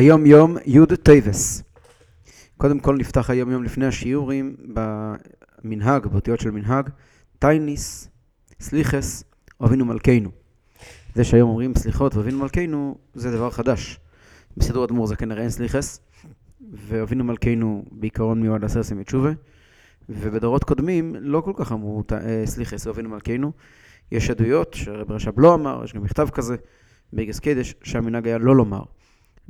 היום יום י' טבת. קודם כל נפתח היום יום לפני השיעורים במנהג, באותיות של מנהג, תענית, סליחות, אבינו מלכנו. זה שהיום אומרים סליחות ואבינו מלכנו זה דבר חדש. בסידור אדמו"ר הזקן כנראה אין סליחות, ואבינו מלכנו בעיקרון מיועד לעשרת ימי תשובה, ובדורות קודמים לא כל כך אמרו אה, סליחות ואבינו מלכנו. יש עדויות שרב רש"ב לא אמר, יש גם מכתב כזה באגס קדש, שהמנהג היה לא לומר.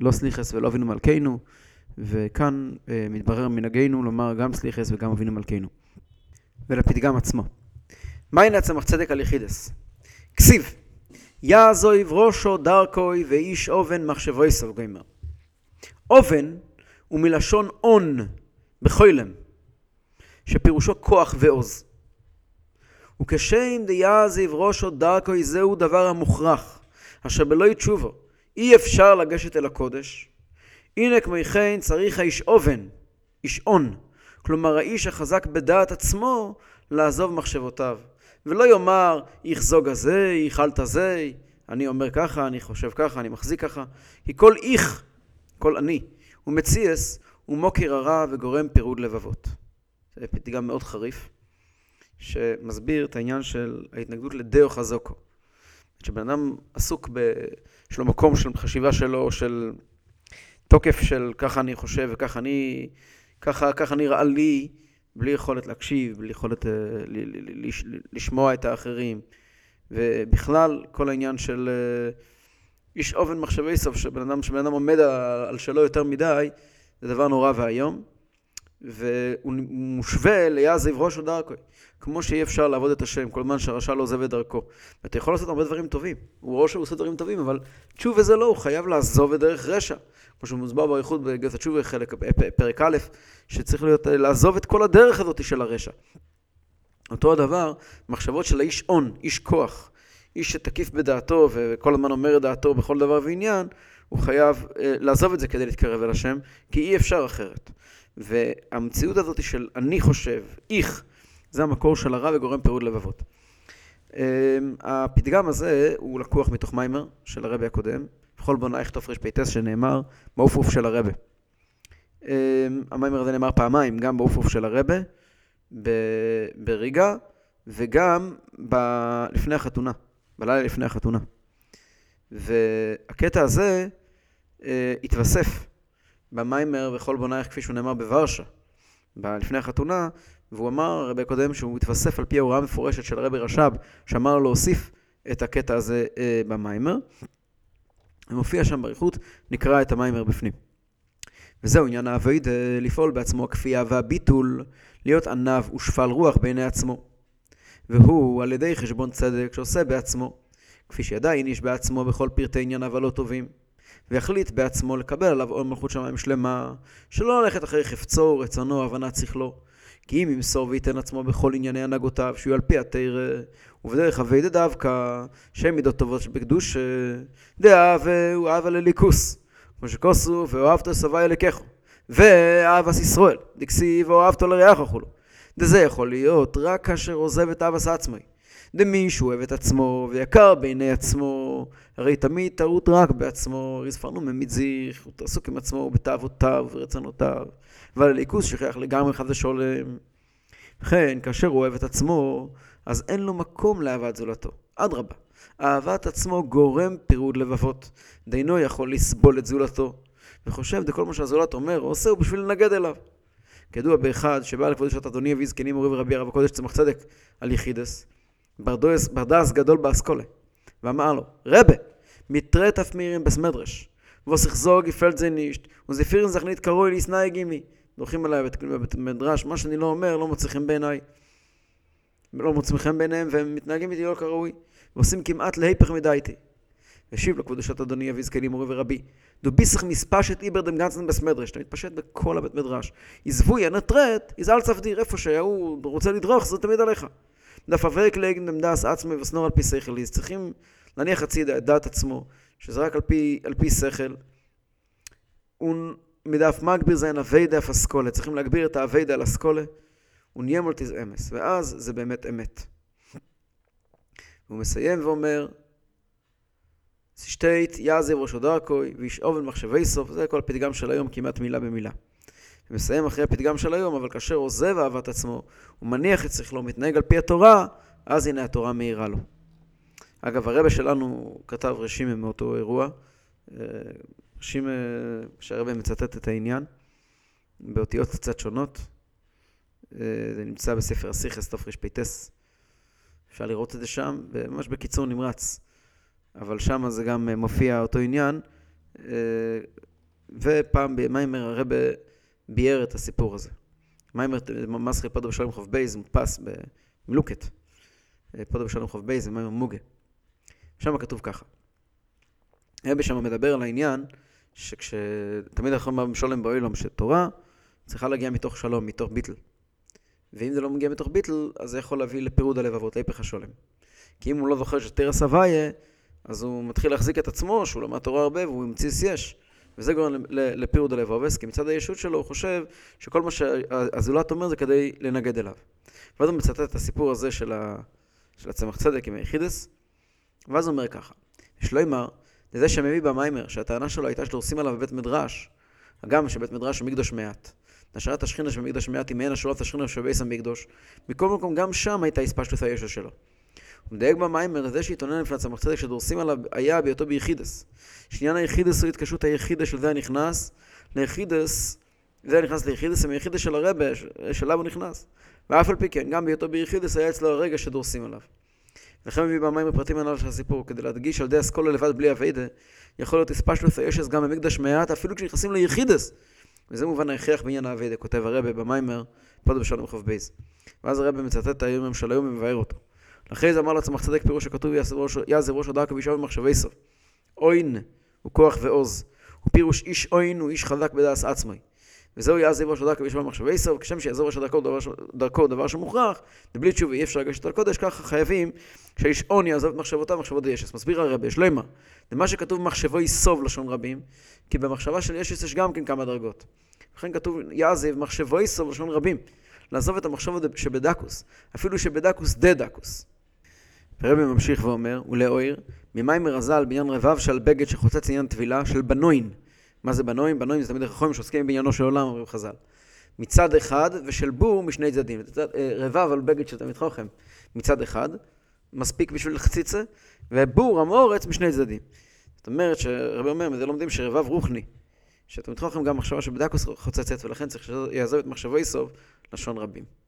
לא סליחס ולא אבינו מלכנו, וכאן אה, מתברר מנהגנו לומר גם סליחס וגם אבינו מלכנו. ולפתגם עצמו. מהי נצמח צדק על יחידס? כסיב, יעזויב ראשו דרכוי ואיש אובן מחשבוי סב גיימר. אובן הוא מלשון און בחוילם, שפירושו כוח ועוז. וכשם דיעזיב ראשו דרכוי זהו דבר המוכרח, אשר בלא יתשובו, אי אפשר לגשת אל הקודש. הנה כמי כן צריך האיש אובן, איש און, כלומר האיש החזק בדעת עצמו לעזוב מחשבותיו. ולא יאמר יחזוג הזה, יחלת הזה, אני אומר ככה, אני חושב ככה, אני מחזיק ככה. כי כל איך, כל אני, הוא מציאס, הוא מוקר הרע וגורם פירוד לבבות. זה פתגם מאוד חריף, שמסביר את העניין של ההתנגדות לדאו חזוקו. כשבן אדם עסוק, ב... יש לו מקום של חשיבה שלו, של תוקף של ככה אני חושב וככה אני, ככה, ככה נראה לי, בלי יכולת להקשיב, בלי יכולת uh, ל- ל- ל- לשמוע את האחרים. ובכלל, כל העניין של uh, איש אובן מחשבי סוף, שבן אדם, שבן אדם עומד על, על שלו יותר מדי, זה דבר נורא ואיום. והוא מושווה ליעזב ראש או דרכו. כמו שאי אפשר לעבוד את השם כל זמן שהרשע לא עוזב את דרכו. ואתה יכול לעשות הרבה דברים טובים. הוא ראש הוא עושה דברים טובים, אבל תשוב וזה לא, הוא חייב לעזוב את דרך רשע. כמו שמוסבר באריכות בגז התשובה חלק, פרק א', שצריך להיות, לעזוב את כל הדרך הזאת של הרשע. אותו הדבר, מחשבות של האיש און, איש כוח, איש שתקיף בדעתו וכל הזמן אומר את דעתו בכל דבר ועניין, הוא חייב אה, לעזוב את זה כדי להתקרב אל השם, כי אי אפשר אחרת. והמציאות הזאת של אני חושב, איך, זה המקור של הרע וגורם פירוד לבבות. אמ, הפתגם הזה הוא לקוח מתוך מיימר של הרבי הקודם, בכל בונייך תרפ"ט שנאמר באופוף של הרבה. אמ, המיימר הזה נאמר פעמיים, גם באופוף של הרבה, בריגה, וגם ב- לפני החתונה, בלילה לפני החתונה. והקטע הזה אה, התווסף במיימר וכל בונייך כפי שהוא נאמר בוורשה, לפני החתונה, והוא אמר, הרבי הקודם, שהוא מתווסף על פי ההוראה המפורשת של הרבי רש"ב, שאמר לו להוסיף את הקטע הזה אה, במיימר. ומופיע שם באריכות, נקרא את המיימר בפנים. וזהו עניין האבויד, אה, לפעול בעצמו הכפייה והביטול, להיות עניו ושפל רוח בעיני עצמו. והוא על ידי חשבון צדק שעושה בעצמו, כפי שידע איניש בעצמו בכל פרטי ענייניו הלא טובים. ויחליט בעצמו לקבל עליו עול מלכות שמיים שלמה, שלא ללכת אחרי חפצו, רצונו, הבנת שכלו. כי אם ימסור וייתן עצמו בכל ענייני הנהגותיו, שהוא על פי התרא, ובדרך אבי דווקא, שם מידות טובות שבקדוש, דאב הוא אהב על אליקוס, כמו שכוסו, ואוהבת סבי אליקךו, ואהבס ישראל, דקסי ואוהבתו לריח אכולו. דזה יכול להיות רק כאשר עוזב את אבס עצמי. דמי שהוא אוהב את עצמו ויקר בעיני עצמו, הרי תמיד טעות רק בעצמו, הרי ספרנו ממזיך, הוא עסוק עם עצמו בתאוותיו ורצונותיו, אבל הליכוס שכח לגמרי חד ושולם. וכן, כאשר הוא אוהב את עצמו, אז אין לו מקום לאהבת זולתו. אדרבה, אהבת עצמו גורם פירוד לבבות. דיינו יכול לסבול את זולתו, וחושב דכל מה שהזולת אומר, עושה הוא בשביל לנגד אליו. כידוע באחד שבא לכבוד שעת אדוני אבי זקנים מורי ורבי הרב הקודש צמח צדק על יחידס, ברדוס, ברדס גדול באסכולה, ואמר לו, רבה, מתרת אף מירים בסמדרש, ווסיך זוג יפלט זה נישט, וזפירן זכנית קרוי ליסנאי גימי. דורכים עליי בבית מדרש, מה שאני לא אומר לא מוצא חן בעיניי. לא מוצא חן בעיניהם והם מתנהגים איתי לא כראוי, ועושים כמעט להיפך מדי איתי. השיב לו כבודשת אדוני אבי זקני מורי ורבי, דו ביסך מספשת איבר דם גנצן בסמדרש, אתה מתפשט בכל הבית מדרש. עזבו ינטרט, יזעל צפדיר, איפה שההוא רוצה לדרוך, זה תמיד עליך. דף אבק לגן דמדס עצמי וסנור על פי שכל, אז צריכים להניח הצידה את דעת עצמו, שזה רק על פי, על פי שכל. מדף מגביר זה אין אביידה אף אסכולה, צריכים להגביר את האביידה על אסכולה, ונהיה מולטיז אמס, ואז זה באמת אמת. הוא מסיים ואומר, שטייט יעזב ראשו דרכוי וישאוב אל מחשבי סוף, זה כל הפתגם של היום כמעט מילה במילה. ומסיים אחרי הפתגם של היום, אבל כאשר עוזב אהבת עצמו, הוא מניח את שכלו, מתנהג על פי התורה, אז הנה התורה מאירה לו. אגב, הרבה שלנו כתב רשימה מאותו אירוע, רשימה שהרבה מצטט את העניין, באותיות קצת שונות. זה נמצא בספר הסיכס תרפ"ס, אפשר לראות את זה שם, ממש בקיצור נמרץ. אבל שם זה גם מופיע אותו עניין, ופעם במיימר הרבה ביאר את הסיפור הזה. מסחי פודו בשלום חוב בייז מודפס במלוקת. פודו בשלום חוב בייז זה מיימר מוגה. שם כתוב ככה. רבי שם מדבר על העניין שכש... תמיד אנחנו אומרים שולם באוילום שתורה צריכה להגיע מתוך שלום, מתוך ביטל. ואם זה לא מגיע מתוך ביטל, אז זה יכול להביא לפירוד הלבבות, להיפך השולם. כי אם הוא לא זוכר שתרס הוויה, אז הוא מתחיל להחזיק את עצמו, שהוא למד תורה הרבה והוא המציא יש. וזה גורם לפירוד הלבובס, כי מצד הישות שלו הוא חושב שכל מה שהזולת אומר זה כדי לנגד אליו. ואז הוא מצטט את הסיפור הזה של, ה... של הצמח צדק עם היחידס, ואז הוא אומר ככה, יש לו אמר, לזה שמביא במאמר, שהטענה שלו הייתה שדורסים עליו בבית מדרש, הגם שבית מדרש הוא מקדש מעט. נשארת השכינה של מקדש מעט, מעין השראת השכינה של בית המקדש. מכל מקום, גם שם הייתה התפשטות הישות שלו. מדייק במאמר, זה שהתאונן לפני הצמח צדק שדורסים עליו היה בהיותו ביחידות. שעניין היחידות הוא התקשרות היחידה של זה הנכנס ליחידות, זה הנכנס ליחידות, הם היחידות של הרבי, שלו הוא נכנס. ואף על פי כן, גם בהיותו ביחידות היה אצלו הרגש שדורסים עליו. לכן מביא במים הפרטים הנ"ל של הסיפור, כדי להדגיש על די אסכולה לבד בלי אביידה, יכול להיות הספשלוס הישס גם במקדש מעט, אפילו כשנכנסים ליחידס. וזה מובן ההכרח בעניין האביידה, כותב הרבה במיימר, פודו בשלום חוב בייז. ואז הרבה מצטט את האיומים של היום ומבאר אותו. אחרי זה אמר לעצמך צדק פירוש הכתוב יעזב ראש הדקה וישב במחשבי סוף. אוין הוא כוח ועוז. הוא פירוש איש אוין הוא איש חזק בדעס עצמי. וזהו יעזב ראש הדקה וישב במחשבי סוף, כשם שיעזב ראש הדקה דרכו דבר שמוכרח, ובלי תשובה אי אפשר לגשת על קודש, ככה חייבים שהאיש און יעזוב את מחשבותיו מחשבות ישס. מסביר הרבי, יש למה. שכתוב מחשבו יסוב לשון רבים, כי במחשבה של ישס יש גם כן כמה דרגות. לכן כתוב יעזב מחשבו יסוב לשון רבים. לעזוב את המחשבות שבדקוס, אפילו שבדקוס דה דקוס. הרבי ממשיך ואומר, ולאויר, ממיימר הז"ל בעניין רבב של בגד שחוצץ עניין טבילה של בנוין. מה זה בנוין? בנוין זה תמיד החכמים שעוסקים בעניינו של עולם, אומרים חז"ל. מצד אחד, ושל בור משני צדדים. אה, רבב על בגד של תלמיד חוכם מצד אחד, מספיק בשביל חציצה, ובור המורץ משני צדדים. זאת אומרת שרבי אומר, מזה לומדים שרבב רוחני, שתלמיד חוכם גם מחשבה שבדקוס חוצצת, ולכן צריך שיעזוב את מחשבו יסוב לשון רבים.